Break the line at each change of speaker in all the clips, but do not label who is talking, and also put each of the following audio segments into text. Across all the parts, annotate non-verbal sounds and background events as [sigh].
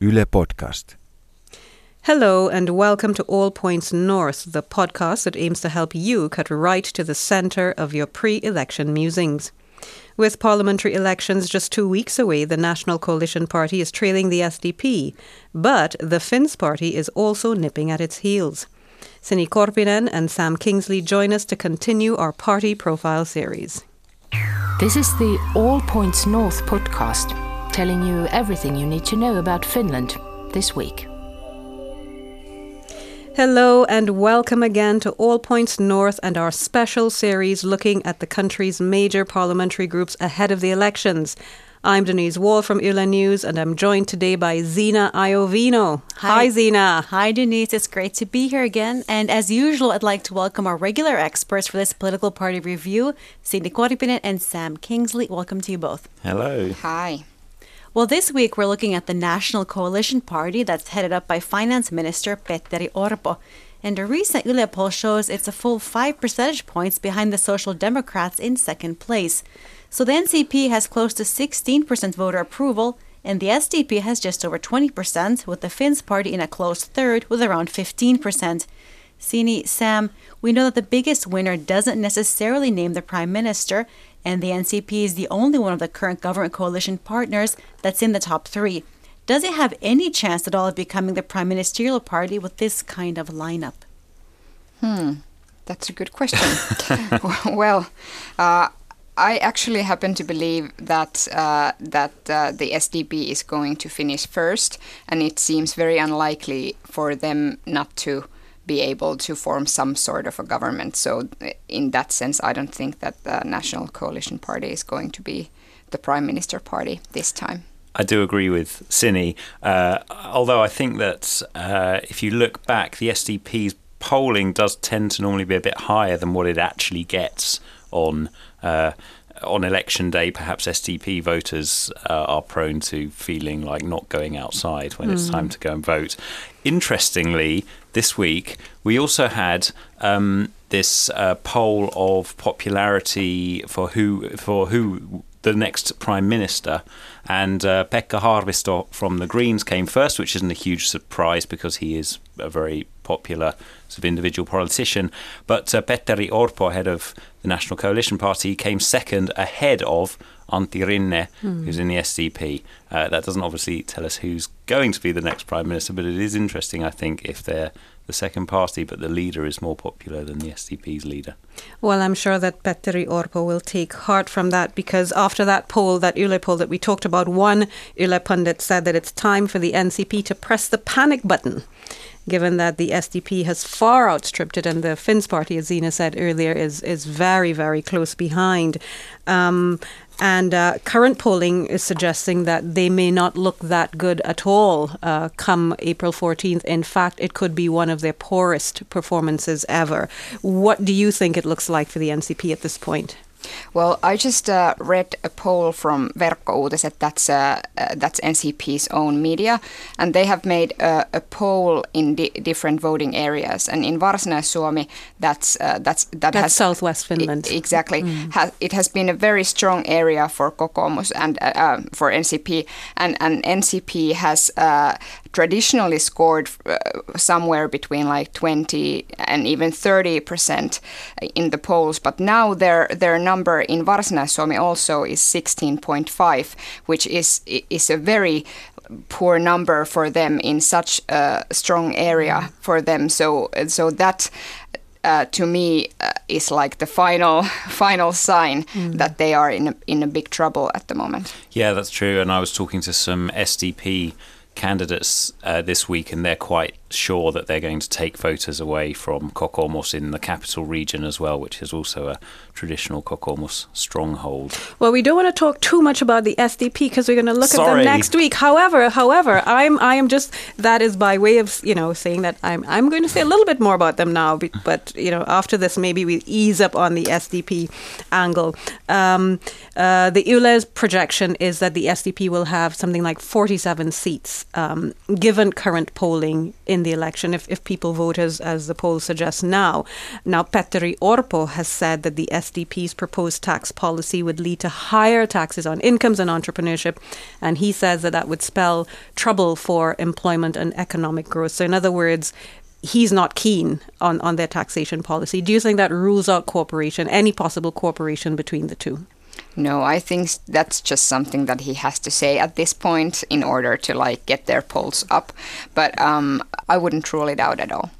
Yle Podcast.
Hello, and welcome to All Points North, the podcast that aims to help you cut right to the centre of your pre election musings. With parliamentary elections just two weeks away, the National Coalition Party is trailing the SDP, but the Finns Party is also nipping at its heels. Sini Korpinen and Sam Kingsley join us to continue our party profile series.
This is the All Points North podcast, telling you everything you need to know about Finland this week.
Hello and welcome again to All Points North and our special series looking at the country's major parliamentary groups ahead of the elections. I'm Denise Wall from Yle News and I'm joined today by Zena Iovino. Hi, Hi Zena.
Hi Denise, it's great to be here again. And as usual, I'd like to welcome our regular experts for this political party review, Sini Korpinen and Sam Kingsley. Welcome to you both.
Hello.
Hi.
Well, this week we're looking at the National Coalition Party that's headed up by Finance Minister Petteri Orpo. And a recent Yle poll shows it's a full five percentage points behind the Social Democrats in second place. So the NCP has close to 16% voter approval, and the SDP has just over 20%, with the Finns party in a close third with around 15%. Sini, Sam, we know that the biggest winner doesn't necessarily name the prime minister, and the NCP is the only one of the current government coalition partners that's in the top three. Does it have any chance at all of becoming the prime ministerial party with this kind of lineup?
Hmm, that's a good question. [laughs] well, uh, I actually happen to believe that uh, that uh, the SDP is going to finish first, and it seems very unlikely for them not to be able to form some sort of a government. So, in that sense, I don't think that the National Coalition Party is going to be the prime minister party this time.
I do agree with Sini, uh, although I think that uh, if you look back, the SDP's polling does tend to normally be a bit higher than what it actually gets on uh, on election day, perhaps SDP voters uh, are prone to feeling like not going outside when mm. it's time hmm. to go and vote. Interestingly, this week we also had um, this uh, poll of popularity for who for who the next prime minister, and uh, Pekka Haavisto from the Greens came first, which isn't a huge surprise because he is a very popular sort of individual politician. But uh, Petteri Orpo, head of the National Coalition Party, came second ahead of Antti Rinne, mm. who's in the SDP. Uh, that doesn't obviously tell us who's going to be the next prime minister, but it is interesting, I think, if they're the second party, but the leader is more popular than the SDP's leader.
Well, I'm sure that Petteri Orpo will take heart from that because after that poll, that Yle poll that we talked about, one Yle pundit said that it's time for the NCP to press the panic button given that the SDP has far outstripped it, and the Finns party, as Zena said earlier, is is very very close behind. Um, and uh, current polling is suggesting that they may not look that good at all uh, come April 14th. In fact, it could be one of their poorest performances ever. What do you think it looks like for the NCP at this point?
Well, I just uh, read a poll from Verkkouutiset, that's, uh, uh, that's NCP's own media, and they have made a, a poll in di- different voting areas. And in Varsinais-Suomi, that's, uh, that's,
that that's has, southwest Finland.
I- exactly. Mm. Ha- it has been a very strong area for Kokoomus and uh, uh, for NCP, and, and NCP has traditionally scored somewhere between like 20 and even 30 percent in the polls, but now their their number in Varsinais-Suomi also is 16.5, which is is a very poor number for them in such a strong area for them. So so that uh, to me uh, is like the final [laughs] final sign mm. that they are in a, in a big trouble at the moment.
Yeah, that's true. And I was talking to some SDP candidates uh, this week, and they're quite sure that they're going to take voters away from Kokoomus in the capital region as well, which is also a traditional Kokoomus stronghold.
Well, we don't want to talk too much about the SDP because we're going to look Sorry. at them next week. However, however, I'm I am just that is by way of you know saying that I'm I'm going to say a little bit more about them now, but you know after this maybe we ease up on the SDP angle. Um, uh, the Yle's projection is that the SDP will have something like 47 seats um, given current polling in the election, if, if people vote as, as the poll suggests now. Now, Petteri Orpo has said that the SDP's proposed tax policy would lead to higher taxes on incomes and entrepreneurship, and he says that that would spell trouble for employment and economic growth. So, in other words, he's not keen on, on their taxation policy. Do you think that rules out cooperation, any possible cooperation between the two?
No, I think that's just something that he has to say at this point in order to like get their polls up. But um, I wouldn't rule it out at all.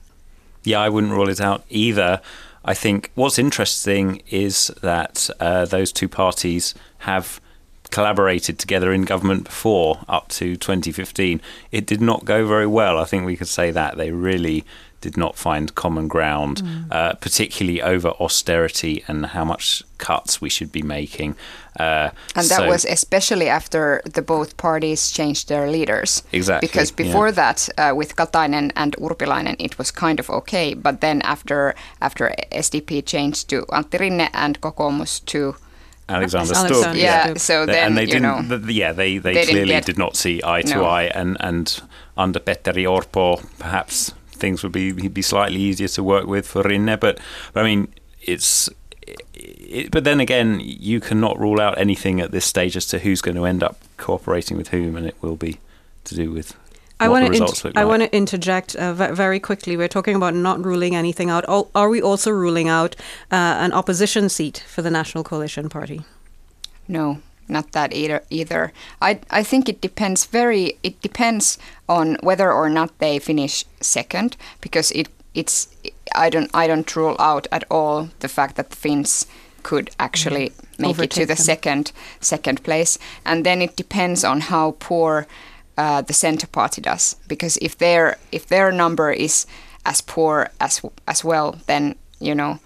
Yeah, I wouldn't rule it out either. I think what's interesting is that uh, those two parties have collaborated together in government before up to 2015. It did not go very well. I think we could say that they really did not find common ground, mm. uh, particularly over austerity and how much cuts we should be making.
Uh, and that so, was especially after the both parties changed their leaders.
Exactly.
Because before yeah. that, uh, with Katainen and Urpilainen, it was kind of okay. But then after after SDP changed to Antti Rinne and Kokoomus to
Alexander Stubb.
Yeah, so then
and they
didn't.
Know, yeah, they, they, they clearly get, did not see eye to no. eye, and and under Petteri Orpo, perhaps things would be be slightly easier to work with for Rinne. But, but I mean, it's. It, but then again, you cannot rule out anything at this stage as to who's going to end up cooperating with whom, and it will be to do with I want to inter-
I want to interject uh, v- very quickly. We're talking about not ruling anything out. are we also ruling out uh, an opposition seat for the National Coalition Party?
No, not that either. Either I I think it depends very. It depends on whether or not they finish second, because it it's I don't I don't rule out at all the fact that the Finns could actually make Overtake it to the them. second second place, and then it depends on how poor uh, the center party does. Because if their if their number is as poor as as well, then you know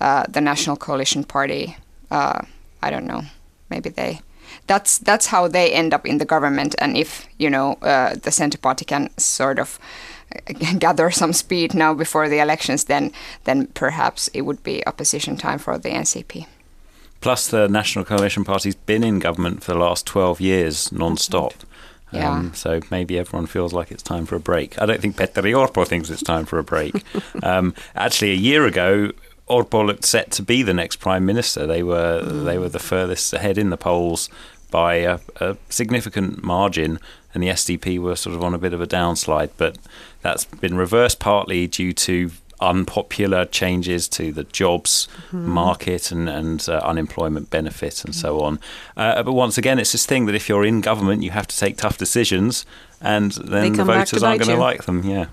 uh, the National Coalition Party. Uh, I don't know. Maybe they. That's that's how they end up in the government. And if you know uh, the center party can sort of [laughs] gather some speed now before the elections, then then perhaps it would be opposition time for the NCP.
Plus, the National Coalition Party's been in government for the last 12 years non-stop. [laughs]
Yeah. Um,
so maybe everyone feels like it's time for a break. I don't think Petteri Orpo thinks it's time for a break. [laughs] um, actually, a year ago, Orpo looked set to be the next prime minister. They were mm. they were the furthest ahead in the polls by a, a, significant margin, and the SDP were sort of on a bit of a downslide. But that's been reversed partly due to unpopular changes to the jobs mm-hmm. market and, and uh, unemployment benefit and so on. Uh, but once again, it's this thing that if you're in government, you have to take tough decisions, and then the voters aren't going to like them. Yeah.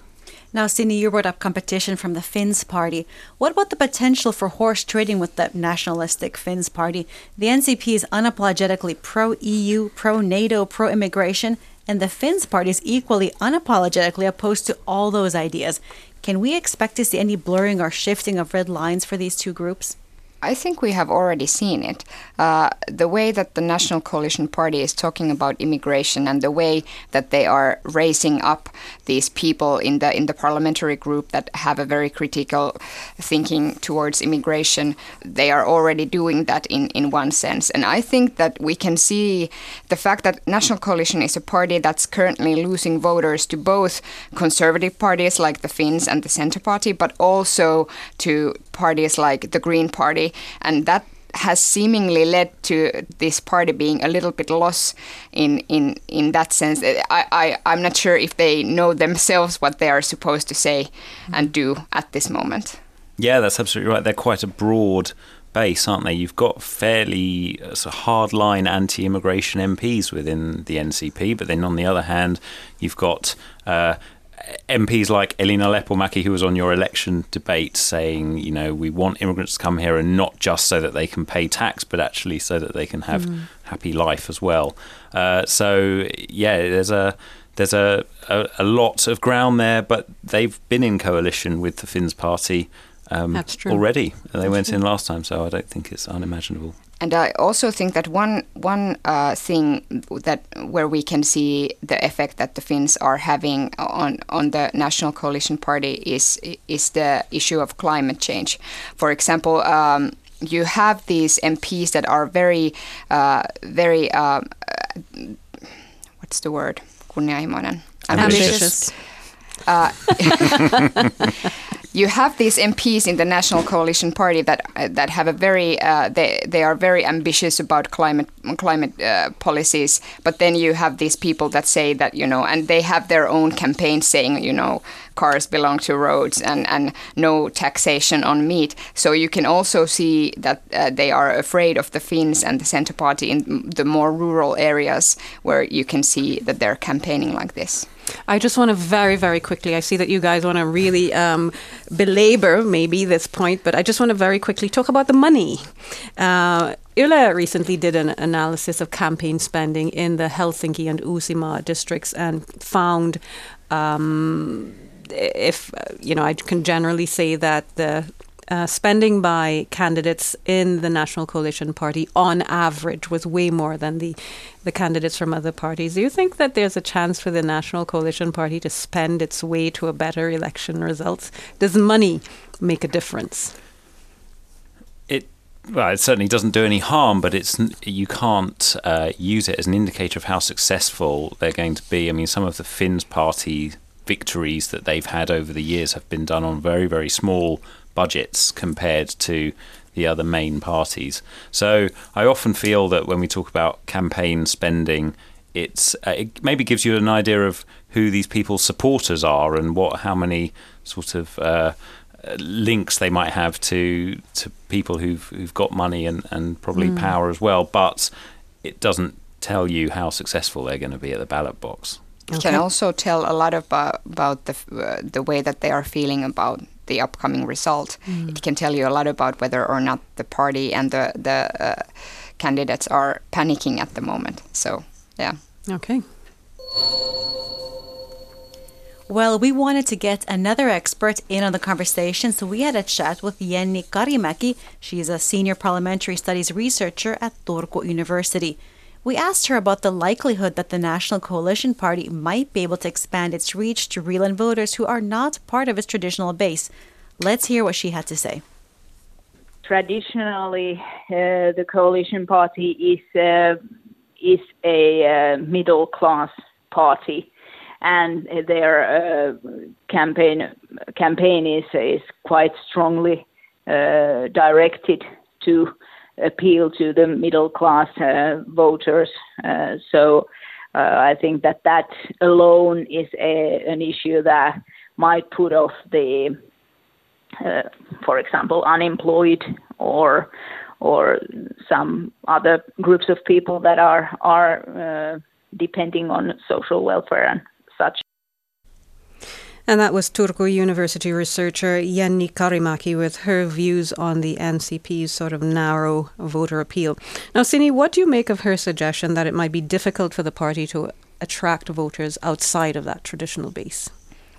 Now, Sini, you brought up competition from the Finns party. What about the potential for horse trading with the nationalistic Finns party? The NCP is unapologetically pro EU, pro NATO, pro immigration, and the Finns party is equally unapologetically opposed to all those ideas. Can we expect to see any blurring or shifting of red lines for these two groups?
I think we have already seen it. Uh, the way that the National Coalition Party is talking about immigration and the way that they are raising up these people in the in the parliamentary group that have a very critical thinking towards immigration, they are already doing that in, in one sense. And I think that we can see the fact that National Coalition is a party that's currently losing voters to both conservative parties like the Finns and the Centre Party, but also to parties like the Green Party and that has seemingly led to this party being a little bit lost in in in that sense. I, I I'm not sure if they know themselves what they are supposed to say and do at this moment.
Yeah, that's absolutely right. They're quite a broad base, aren't they? You've got fairly uh, sort hardline anti-immigration MPs within the NCP, but then on the other hand, you've got uh, MPs like Elina Lepomäki, who was on your election debate, saying, you know, we want immigrants to come here and not just so that they can pay tax, but actually so that they can have mm. happy life as well. Uh, so yeah, there's a there's a, a, a, lot of ground there, but they've been in coalition with the Finns party um, already. They That's went true. in last time, so I don't think it's unimaginable.
And I also think that one one uh, thing that where we can see the effect that the Finns are having on on the National Coalition Party is is the issue of climate change. For example. Um, you have these MPs that are very, uh, very, uh, what's the word? Kunnianhimoinen
Ambitious. [laughs]
you have these MPs in the National Coalition Party that uh, that have a very uh, they they are very ambitious about climate climate uh, policies, but then you have these people that say that you know, and they have their own campaign saying you know cars belong to roads and and no taxation on meat. So you can also see that uh, they are afraid of the Finns and the Centre Party in the more rural areas where you can see that they're campaigning like this.
I just want to very, very quickly. I see that you guys want to really um, belabor maybe this point, but I just want to very quickly talk about the money. Uh, recently did an analysis of campaign spending in the Helsinki and Uusimaa districts and found. Um, if you know, I can generally say that the uh, spending by candidates in the National Coalition Party on average was way more than the, the candidates from other parties. Do you think that there's a chance for the National Coalition Party to spend its way to a better election results? Does money make a difference?
It well, it certainly doesn't do any harm, but it's you can't uh, use it as an indicator of how successful they're going to be. I mean, some of the Finns party victories that they've had over the years have been done on very, very small budgets compared to the other main parties. So I often feel that when we talk about campaign spending, it's uh, it maybe gives you an idea of who these people's supporters are and what how many sort of uh, links they might have to to people who've who've got money and and probably mm. power as well. But it doesn't tell you how successful they're going to be at the ballot box.
Okay. Can also tell a lot about about the uh, the way that they are feeling about the upcoming result. Mm. It can tell you a lot about whether or not the party and the the uh, candidates are panicking at the moment. So yeah.
Okay.
Well, we wanted to get another expert in on the conversation, so we had a chat with Jenni Karimäki. She's a senior parliamentary studies researcher at Turku University. We asked her about the likelihood that the National Coalition Party might be able to expand its reach to Reland voters who are not part of its traditional base. Let's hear what she had to say.
Traditionally, uh, the coalition party is uh, is a uh, middle class party, and their uh, campaign campaign is is quite strongly uh, directed to appeal to the middle class uh, voters. Uh, so uh, I think that that alone is a, an issue that might put off the, for example, unemployed or or some other groups of people that are are uh, depending on social welfare and such.
And that was Turku University researcher Jenni Karimäki with her views on the NCP's sort of narrow voter appeal. Now, Sini, what do you make of her suggestion that it might be difficult for the party to attract voters outside of that traditional base?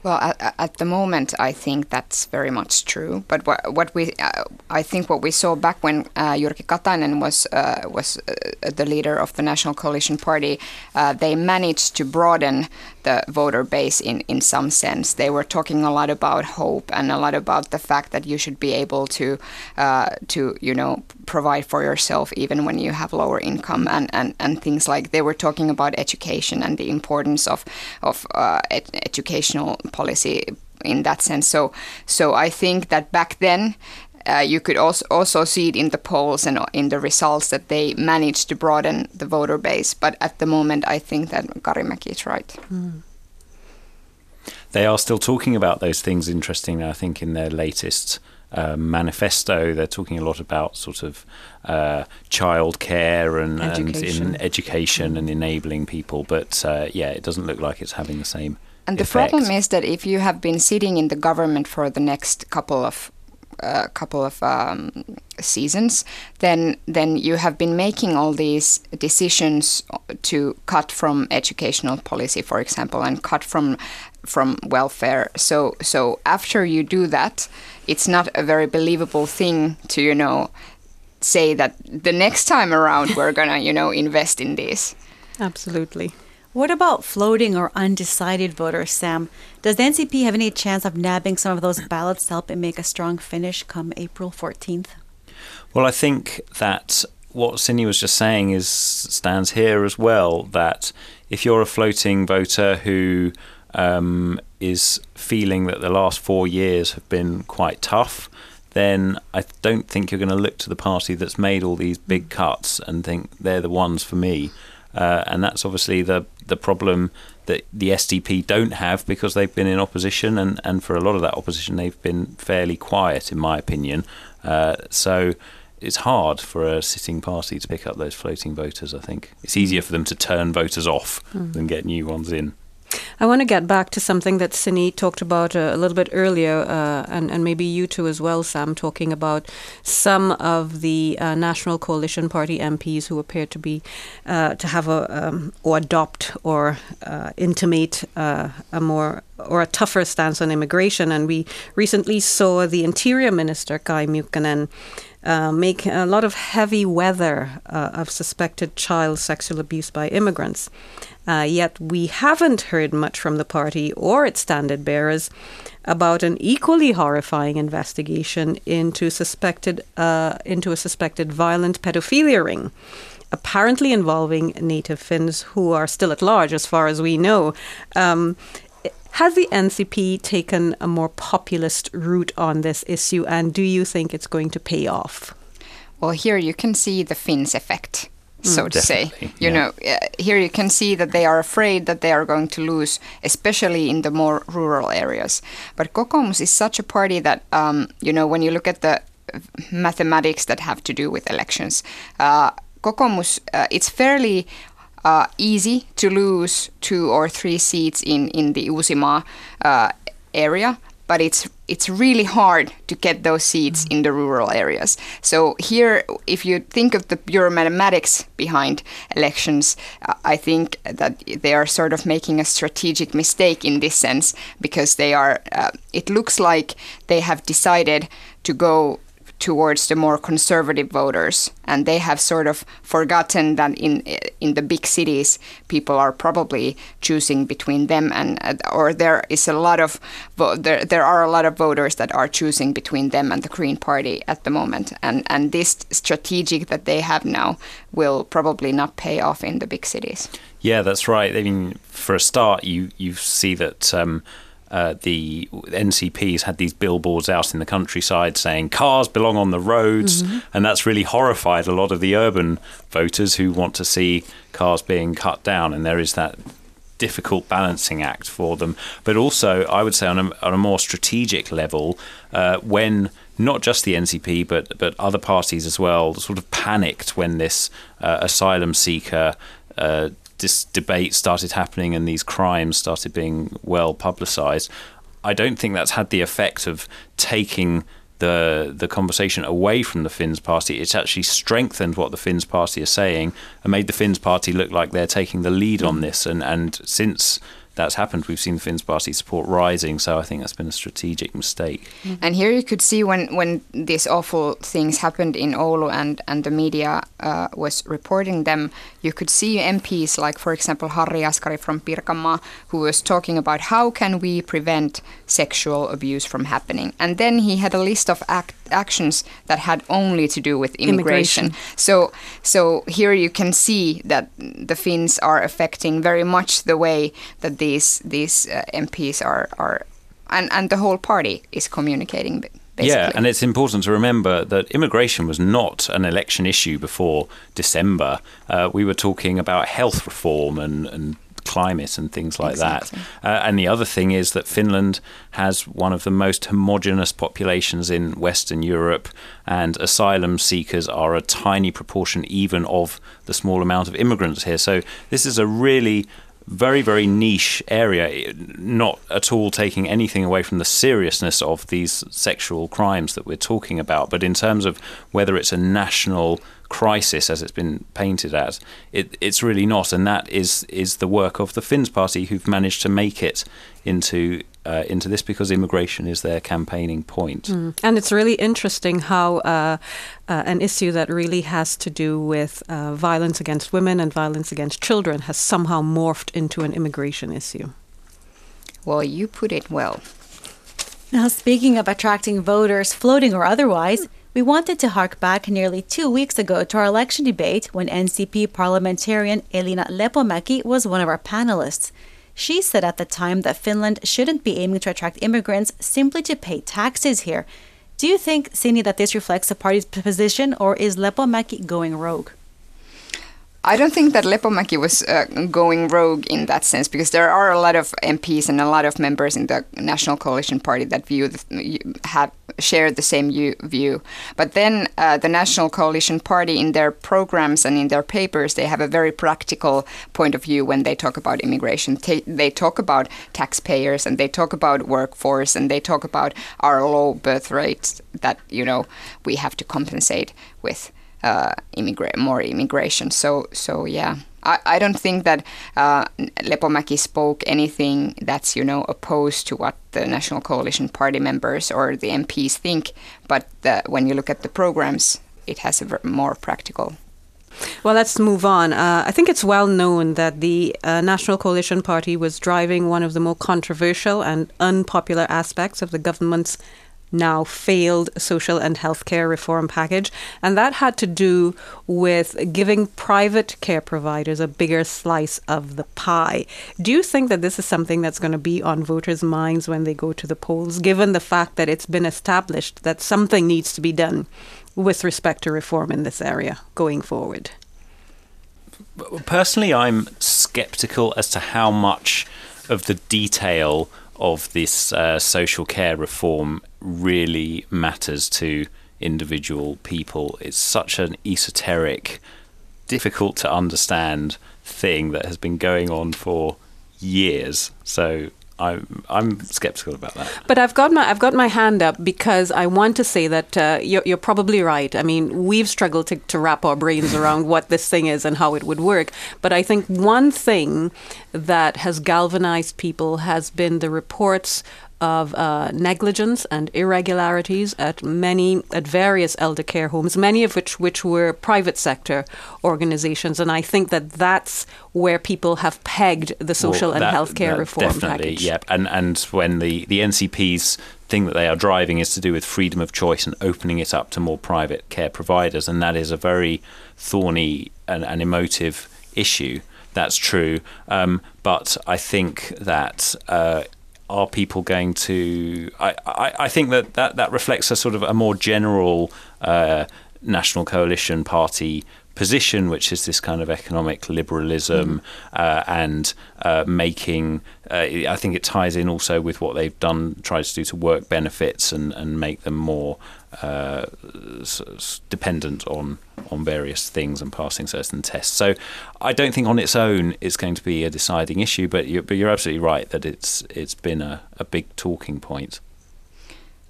Well, at, at, the moment, I think that's very much true. But what, what we, uh, I think, what we saw back when uh, Jyrki Katainen was uh, was uh, the leader of the National Coalition Party, uh, they managed to broaden the voter base in in some sense. They were talking a lot about hope and a lot about the fact that you should be able to uh, to you know provide for yourself even when you have lower income and, and, and things like they were talking about education and the importance of of ed- educational policy in that sense. So so I think that back then. Uh, you could also also see it in the polls and in the results that they managed to broaden the voter base. But at the moment, I think that Karimäki is right. Mm.
They are still talking about those things. Interesting, I think, in their latest uh, manifesto. They're talking a lot about sort of uh, childcare and, education. and in education and enabling people. But uh, yeah, it doesn't look like it's having the same
and the problem is that if you have been sitting in the government for the next couple of uh, couple of um, seasons, then then you have been making all these decisions to cut from educational policy, for example, and cut from from welfare. So so after you do that, it's not a very believable thing to you know say that the next time around we're gonna you know invest in this.
Absolutely.
What about floating or undecided voters, Sam? Does the NCP have any chance of nabbing some of those ballots to help it make a strong finish come April 14th?
Well, I think that what Sini was just saying is stands here as well. That if you're a floating voter who um, is feeling that the last four years have been quite tough, then I don't think you're going to look to the party that's made all these big cuts and think they're the ones for me. Uh, and that's obviously the the problem that the SDP don't have because they've been in opposition, and, and for a lot of that opposition, they've been fairly quiet, in my opinion. Uh, so it's hard for a sitting party to pick up those floating voters. I think it's easier for them to turn voters off mm. than get new ones in.
I want to get back to something that Sini talked about uh, a little bit earlier, uh, and, and maybe you too as well, Sam, talking about some of the uh, National Coalition Party MPs who appear to be uh, to have a um, or adopt or uh, intimate a more or a tougher stance on immigration. And we recently saw the Interior Minister Kai Mykkänen uh, make a lot of heavy weather uh, of suspected child sexual abuse by immigrants. Uh, yet we haven't heard much from the party or its standard bearers about an equally horrifying investigation into suspected uh, into a suspected violent pedophilia ring apparently involving native Finns who are still at large, as far as we know. Um, has the NCP taken a more populist route on this issue, and do you think it's going to pay off?
Well, here you can see the Finns effect so mm, to say. You yeah. know, uh, here you can see that they are afraid that they are going to lose, especially in the more rural areas. But Kokoomus is such a party that, um, you know, when you look at the mathematics that have to do with elections, uh, Kokoomus, uh, it's fairly uh, easy to lose two or three seats in, in the Uusimaa uh, area, but it's it's really hard to get those seats mm. in the rural areas. So here, if you think of the pure mathematics behind elections, uh, I think that they are sort of making a strategic mistake in this sense because they are. Uh, it looks like they have decided to go towards the more conservative voters, and they have sort of forgotten that in in the big cities, people are probably choosing between them and or there is a lot of there there are a lot of voters that are choosing between them and the Green Party at the moment, and and this strategic that they have now will probably not pay off in the big cities.
Yeah, that's right. I mean, for a start, you you see that. Um, uh, the NCPs had these billboards out in the countryside saying cars belong on the roads, mm-hmm. and that's really horrified a lot of the urban voters who want to see cars being cut down. And there is that difficult balancing act for them. But also, I would say on a, on a more strategic level, uh, when not just the NCP but but other parties as well sort of panicked when this uh, asylum seeker uh, this debate started happening and these crimes started being well publicized, I don't think that's had the effect of taking the the conversation away from the Finns party. It's actually strengthened what the Finns party are saying and made the Finns party look like they're taking the lead on this. And and since that's happened. We've seen the Finns party support rising, so I think that's been a strategic mistake.
Mm-hmm. And here you could see when, when these awful things happened in Oulu and, and the media uh, was reporting them, you could see MPs like, for example, Harri Jaskari from Pirkanmaa, who was talking about how can we prevent sexual abuse from happening. And then he had a list of act- actions that had only to do with immigration. immigration. So, so here you can see that the Finns are affecting very much the way that these these uh, MPs are are and and the whole party is communicating. Basically.
Yeah, and it's important to remember that immigration was not an election issue before December. Uh, we were talking about health reform and, and climate and things like exactly. that. Uh, and the other thing is that Finland has one of the most homogenous populations in Western Europe, and asylum seekers are a tiny proportion even of the small amount of immigrants here. So this is a really very, very niche area, not at all taking anything away from the seriousness of these sexual crimes that we're talking about. But in terms of whether it's a national crisis as it's been painted as, it, it's really not. And that is, is the work of the Finns party who've managed to make it into uh, into this because immigration is their campaigning point. Mm.
And it's really interesting how uh, uh, an issue that really has to do with uh, violence against women and violence against children has somehow morphed into an immigration issue.
Well, you put it well.
Now, speaking of attracting voters, floating or otherwise, We wanted to hark back nearly two weeks ago to our election debate when NCP parliamentarian Elina Lepomäki was one of our panelists. She said at the time that Finland shouldn't be aiming to attract immigrants simply to pay taxes here. Do you think, Sini, that this reflects the party's position, or is Lepomäki going rogue?
I don't think that Lepomäki was uh, going rogue in that sense because there are a lot of MPs and a lot of members in the National Coalition Party that view the, have share the same view. But then uh, the National Coalition Party, in their programs and in their papers, they have a very practical point of view when they talk about immigration. They talk about taxpayers and they talk about workforce and they talk about our low birth rates that you know we have to compensate with uh, immigra- more immigration. So so yeah. I, I don't think that uh, Lepomäki spoke anything that's you know opposed to what the National Coalition Party members or the MPs think, but the, when you look at the programs, it has a more practical
well, let's move on. Uh, I think it's well known that the uh, National Coalition Party was driving one of the more controversial and unpopular aspects of the government's now failed social and healthcare reform package. And that had to do with giving private care providers a bigger slice of the pie. Do you think that this is something that's going to be on voters' minds when they go to the polls, given the fact that it's been established that something needs to be done with respect to reform in this area going forward?
Personally, I'm skeptical as to how much of the detail of this uh, social care reform really matters to individual people. It's such an esoteric, difficult to understand thing that has been going on for years. So I'm I'm skeptical about that.
But I've got my I've got my hand up because I want to say that uh, you're, you're probably right. I mean, we've struggled to, to wrap our brains around what this thing is and how it would work. But I think one thing that has galvanized people has been the reports of uh, negligence and irregularities at many at various elder care homes, many of which which were private sector organizations, and I think that that's where people have pegged the social well, that, and healthcare reform
definitely,
package.
Yep, and and when the the NCP's thing that they are driving is to do with freedom of choice and opening it up to more private care providers, and that is a very thorny and, and emotive issue. That's true, um, but I think that uh, are people going to? I, I, I, think that, that that reflects a sort of a more general uh, national coalition party position, which is this kind of economic liberalism mm. uh, and uh, making. Uh, I think it ties in also with what they've done, tried to do to work benefits and, and make them more uh, dependent on on various things and passing certain tests. So I don't think on its own it's going to be a deciding issue, but you're, but you're absolutely right that it's it's been a, a big talking point.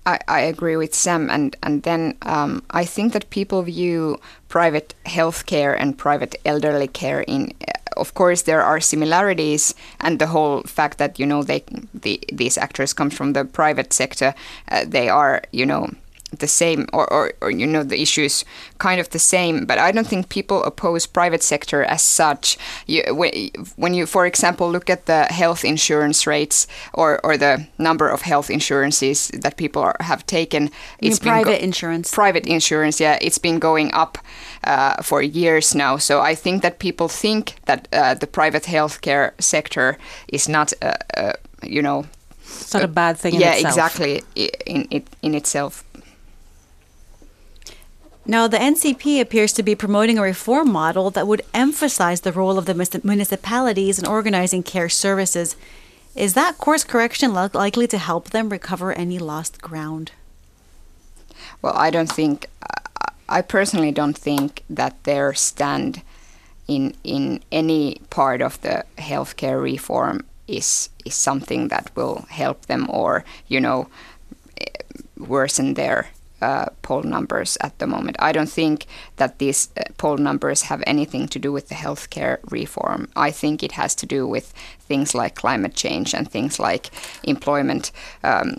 I, I agree with Sam, and and then um, I think that people view private healthcare and private elderly care in. Of course, there are similarities, and the whole fact that you know they the, these actors come from the private sector, uh, they are you know the same or, or, or, you know the issue is kind of the same but i don't think people oppose private sector as such. You, when you for example look at the health insurance rates or, or the number of health insurances that people are, have taken
it's private insurance?
private insurance yeah it's been going up uh, for years now. So i think that people think that uh, the private healthcare sector is not uh, uh you know
it's not a bad thing
yeah
in
exactly in, in, in itself
now, the NCP appears to be promoting a reform model that would emphasize the role of the municipalities in organizing care services. Is that course correction likely to help them recover any lost ground?
Well, I don't think, I personally don't think that their stand in in any part of the healthcare reform is is something that will help them or you know eh, worsen their uh, poll numbers at the moment. I don't think that these uh, poll numbers have anything to do with the healthcare reform. I think it has to do with things like climate change and things like employment um,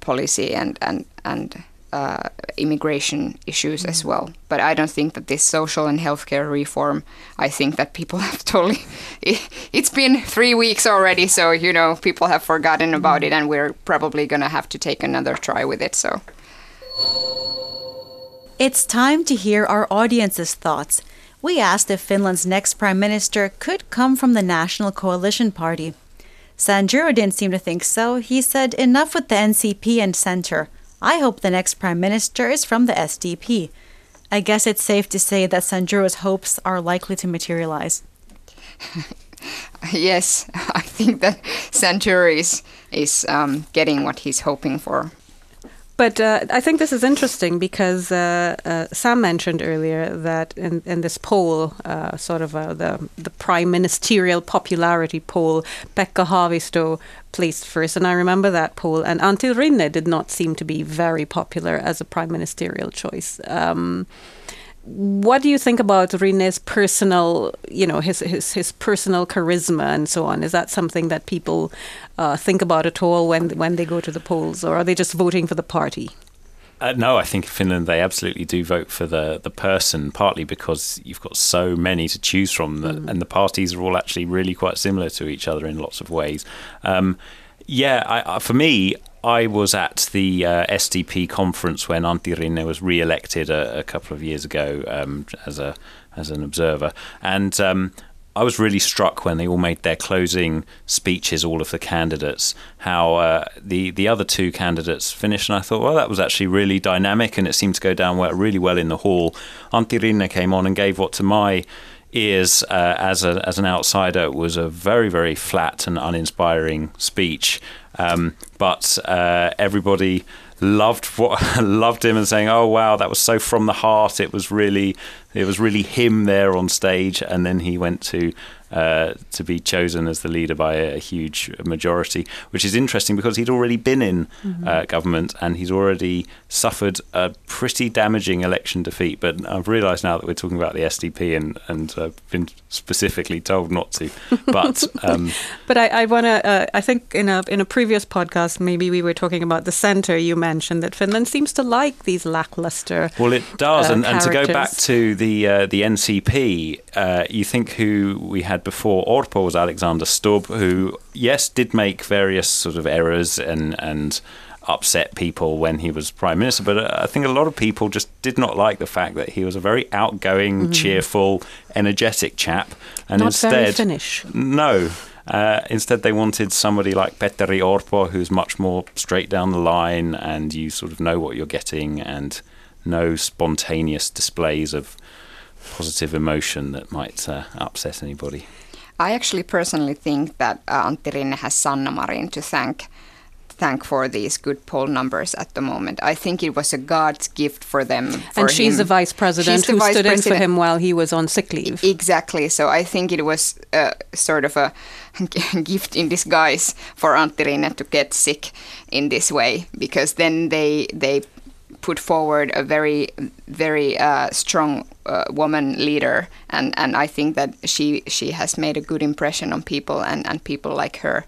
policy and and and uh, immigration issues mm. as well. But I don't think that this social and healthcare reform. I think that people [laughs] have totally. It, has been three weeks already, so you know people have forgotten about mm. it, and we're probably gonna have to take another try with it. So.
It's time to hear our audience's thoughts. We asked if Finland's next prime minister could come from the National Coalition Party. Sanjuro didn't seem to think so. He said, Enough with the NCP and Centre. I hope the next prime minister is from the SDP. I guess it's safe to say that Sanjuro's hopes are likely to materialize. [laughs]
yes, [laughs] I think that Sanjuro is, is um, getting what he's hoping for.
But uh, I think this is interesting because uh, uh, Sam mentioned earlier that in, in this poll, uh, sort of uh, the the prime ministerial popularity poll, Pekka Haavisto placed first, and I remember that poll. And Antti Rinne did not seem to be very popular as a prime ministerial choice. Um, what do you think about Rinne's personal, you know, his his his personal charisma and so on? Is that something that people uh, think about at all when when they go to the polls, or are they just voting for the party?
Uh, no, I think in Finland they absolutely do vote for the the person, partly because you've got so many to choose from, that, mm. and the parties are all actually really quite similar to each other in lots of ways. Um, yeah, I, for me, I was at the uh, SDP conference when Antti Rinne was re-elected a, a couple of years ago um, as a as an observer, and um, I was really struck when they all made their closing speeches, all of the candidates, how uh, the the other two candidates finished, and I thought, well, that was actually really dynamic, and it seemed to go down well, really well in the hall. Antti Rinne came on and gave what to my ears uh, as a as an outsider was a very very flat and uninspiring speech. Um, but uh, everybody loved what [laughs] loved him and saying, "Oh wow, that was so from the heart. It was really it was really him there on stage." And then he went to uh, to be chosen as the leader by a, a, huge majority, which is interesting because he'd already been in mm-hmm. uh, government and he's already suffered a pretty damaging election defeat. But I've realised now that we're talking about the SDP and and I've been specifically told not to. But [laughs] um,
but I, I want to. Uh, I think in a in a previous podcast, maybe we were talking about the centre. You mentioned that Finland seems to like these lackluster.
Well, it does, and, and, to go back to the uh, the NCP, uh, you think who we had before Orpo was Alexander Stubb, who yes did make various sort of errors and and upset people when he was prime minister. But uh, I think a lot of people just did not like the fact that he was a very outgoing, mm. cheerful, energetic chap,
and not instead, Finnish.
No. Uh, instead, they wanted somebody like Petteri Orpo, who's much more straight down the line, and you sort of know what you're getting, and no spontaneous displays of positive emotion that might uh, upset anybody.
I actually personally think that uh, Antti Rinne has Sanna Marin to thank thank for these good poll numbers at the moment. I think it was a God's gift for them. For
and she's
him.
the vice president who vice stood president. in for him while he was on sick leave.
Exactly. So I think it was uh, sort of a [laughs] gift in disguise for Antti Rinne to get sick in this way because then they they put forward a very very uh, strong uh, woman leader. And and I think that she she has made a good impression on people and and people like her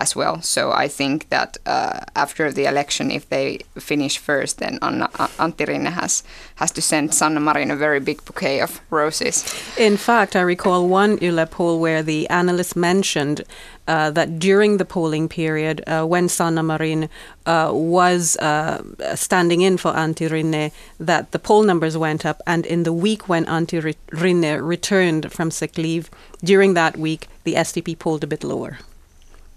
as well. So I think that uh, after the election, if they finish first, then Anna, Antti Rinne has, has to send Sanna Marin a very big bouquet of roses.
In fact, I recall one poll where the analyst mentioned uh, that during the polling period, uh, when Sanna Marin uh, was uh, standing in for Antti Rinne, that the poll numbers went up, and in the week when Antti Rinne returned from sick leave, during that week, the SDP polled a bit lower.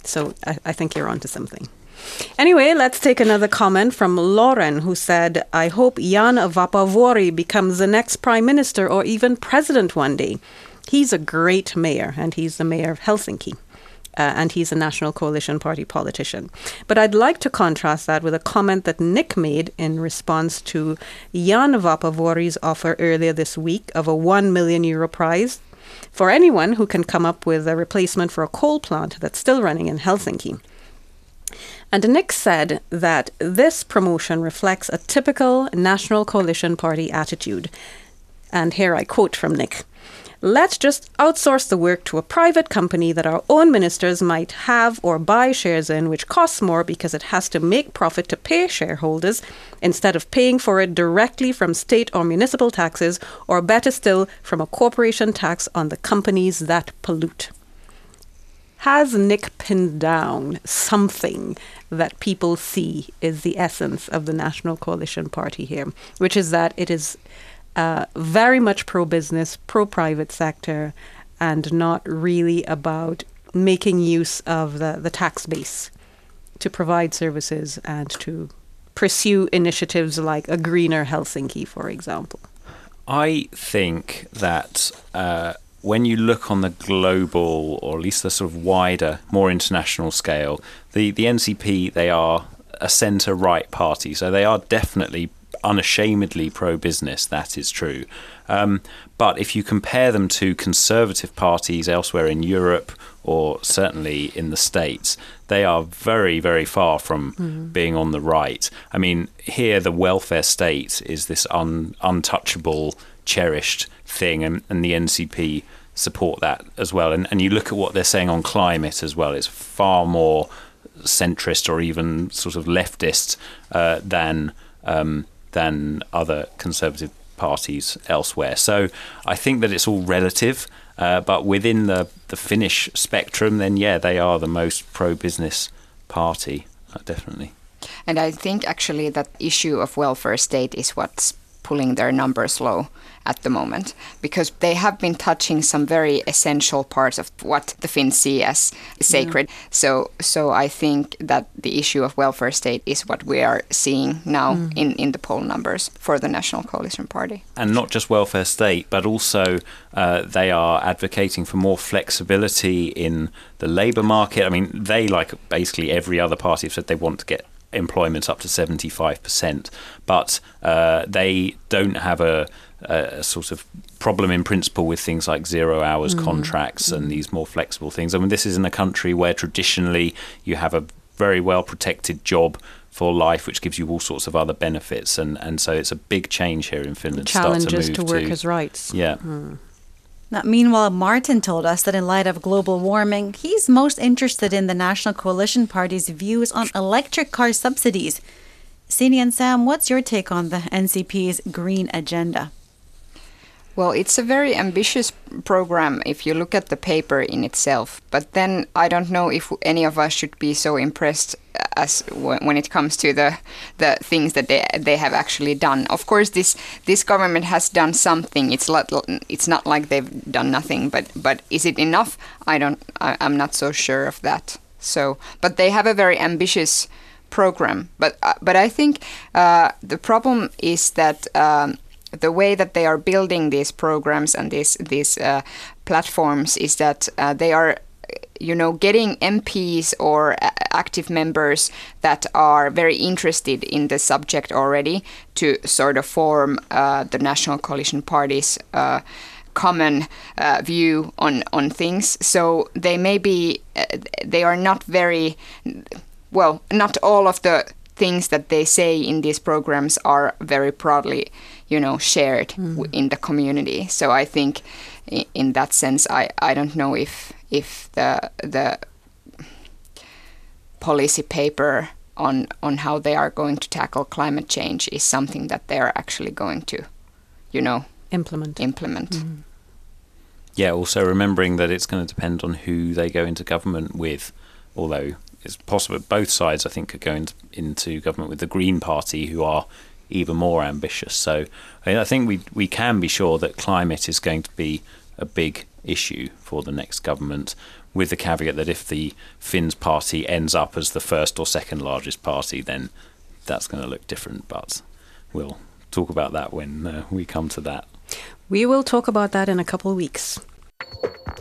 So I, I think you're onto something. Anyway, let's take another comment from Lauren, who said, I hope Jan Vapaavuori becomes the next prime minister or even president one day. He's a great mayor, and he's the mayor of Helsinki. Uh, and he's a National Coalition Party politician. But I'd like to contrast that with a comment that Nick made in response to Jan Vapaavuori's offer earlier this week of a 1 million euro prize for anyone who can come up with a replacement for a coal plant that's still running in Helsinki. And Nick said that this promotion reflects a typical National Coalition Party attitude. And here I quote from Nick Let's just outsource the work to a private company that our own ministers might have or buy shares in, which costs more because it has to make profit to pay shareholders instead of paying for it directly from state or municipal taxes, or better still, from a corporation tax on the companies that pollute. has Nick pinned down something that people see is the essence of the National Coalition Party here, which is that it is uh, very much pro business, pro private sector, and not really about making use of the, the tax base to provide services and to pursue initiatives like a greener Helsinki, for example?
I think that uh, when you look on the global, or at least the sort of wider, more international scale, the, the NCP, they are a centre right party. So they are definitely unashamedly pro business, that is true. Um, but if you compare them to conservative parties elsewhere in Europe or certainly in the States, they are very, very far from mm. being on the right. I mean, here the welfare state is this un, untouchable, cherished thing, and, and the NCP support that as well. And, and you look at what they're saying on climate as well, it's far more centrist or even sort of leftist uh, than um, than other conservative parties elsewhere. So I think that it's all relative. Uh, but within the, the Finnish spectrum, then yeah, they are the most pro business party, uh, definitely.
And I think actually that issue of welfare state is what's pulling their numbers low at the moment because they have been touching some very essential parts of what the Finns see as sacred. Mm. So, so I think that the issue of welfare state is what we are seeing now mm. in, in the poll numbers for the National Coalition Party.
And not just welfare state, but also uh, they are advocating for more flexibility in the labour market. I mean, they, like basically every other party, have said they want to get employment up to 75%, but uh, they don't have a, a, sort of problem in principle with things like zero hours mm. contracts and these more flexible things. I mean, this is in a country where traditionally you have a very well protected job for life, which gives you all sorts of other benefits, and, and so it's a big change here in Finland.
Challenges
to,
to, workers' rights.
Yeah. Mm.
Now, meanwhile, Martin told us that in light of global warming, he's most interested in the National Coalition Party's views on electric car subsidies. Sini and Sam, what's your take on the NCP's green agenda?
Well, it's a very ambitious program if you look at the paper in itself. But then I don't know if any of us should be so impressed as when it comes to the the things that they they have actually done. Of course, this this government has done something. It's not it's not like they've done nothing. But but is it enough? I don't. I, I'm not so sure of that. So, but they have a very ambitious program. But uh, but I think uh, the problem is that. Um, the way that they are building these programs and these these uh, platforms is that uh, they are you know getting MPs or active members that are very interested in the subject already to sort of form uh, the national coalition parties uh, common uh, view on on things. So they may be uh, they are not very well not all of the things that they say in these programs are very broadly you know shared mm. in the community so i think in that sense i i don't know if if the the policy paper on on how they are going to tackle climate change is something that they are actually going to you know
implement
implement mm.
yeah also remembering that it's going to depend on who they go into government with although it's possible both sides i think are going into government with the green party who are even more ambitious. So I think we we can be sure that climate is going to be a big issue for the next government, with the caveat that if the Finns party ends up as the first or second largest party, then that's going to look different. But we'll talk about that when uh, we come to that.
We will talk about that in a couple of weeks.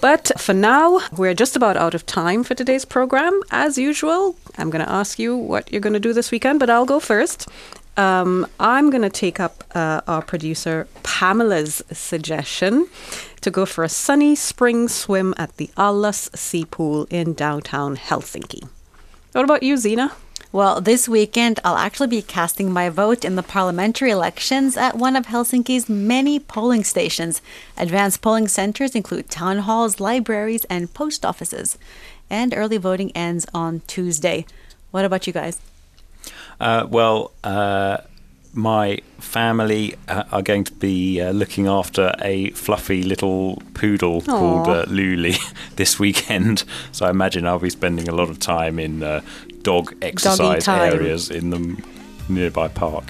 But for now, we're just about out of time for today's program. As usual, I'm going to ask you what you're going to do this weekend, but I'll go first. Um, I'm going to take up uh, our producer Pamela's suggestion to go for a sunny spring swim at the Allas Sea Pool in downtown Helsinki. What about you, Zena?
Well, this weekend I'll actually be casting my vote in the parliamentary elections at one of Helsinki's many polling stations. Advanced polling centers include town halls, libraries, and post offices. And early voting ends on Tuesday. What about you guys?
Uh, well, uh, my family uh, are going to be uh, looking after a fluffy little poodle called uh, Luli [laughs] this weekend. So I imagine I'll be spending a lot of time in uh, dog exercise areas in the nearby park.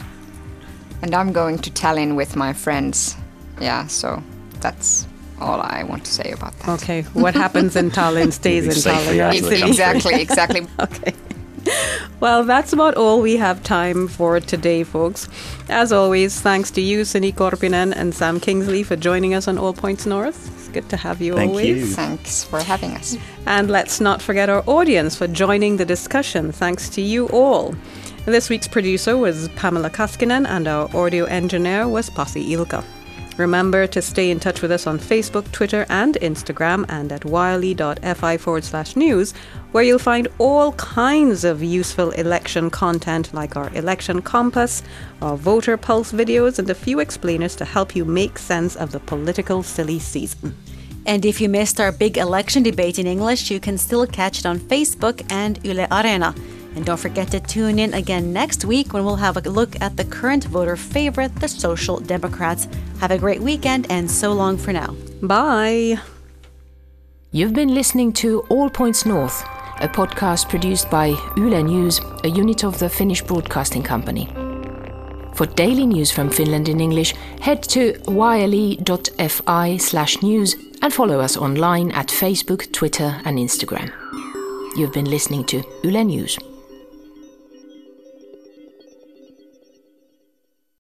And I'm going to Tallinn with my friends. Yeah, so that's all I want to say about that.
Okay, what happens in Tallinn [laughs] stays in Tallinn.
out
right?
of the
Ex-
country.
exactly, exactly. [laughs]
Okay. Well, that's about all we have time for today, folks. As always, thanks to you, Sini Korpinen and Sam Kingsley, for joining us on All Points North. It's good to have you
Thank
always.
you.
Thanks for having us.
And let's not forget our audience for joining the discussion. Thanks to you all. This week's producer was Pamela Kaskinen, and our audio engineer was Pasi Ilka. Remember to stay in touch with us on Facebook, Twitter, and Instagram, and at yle.fi forward slash news, where you'll find all kinds of useful election content like our election compass, our voter pulse videos, and a few explainers to help you make sense of the political silly season.
And if you missed our big election debate in English, you can still catch it on Facebook and Yle Arena. And don't forget to tune in again next week when we'll have a look at the current voter favorite, the Social Democrats. Have a great weekend and so long for now.
Bye!
You've been listening to All Points North, a podcast produced by Yle News, a unit of the Finnish Broadcasting Company. For daily news from Finland in English, head to yle.fi slash news and follow us online at Facebook, Twitter and Instagram. You've been listening to Yle News.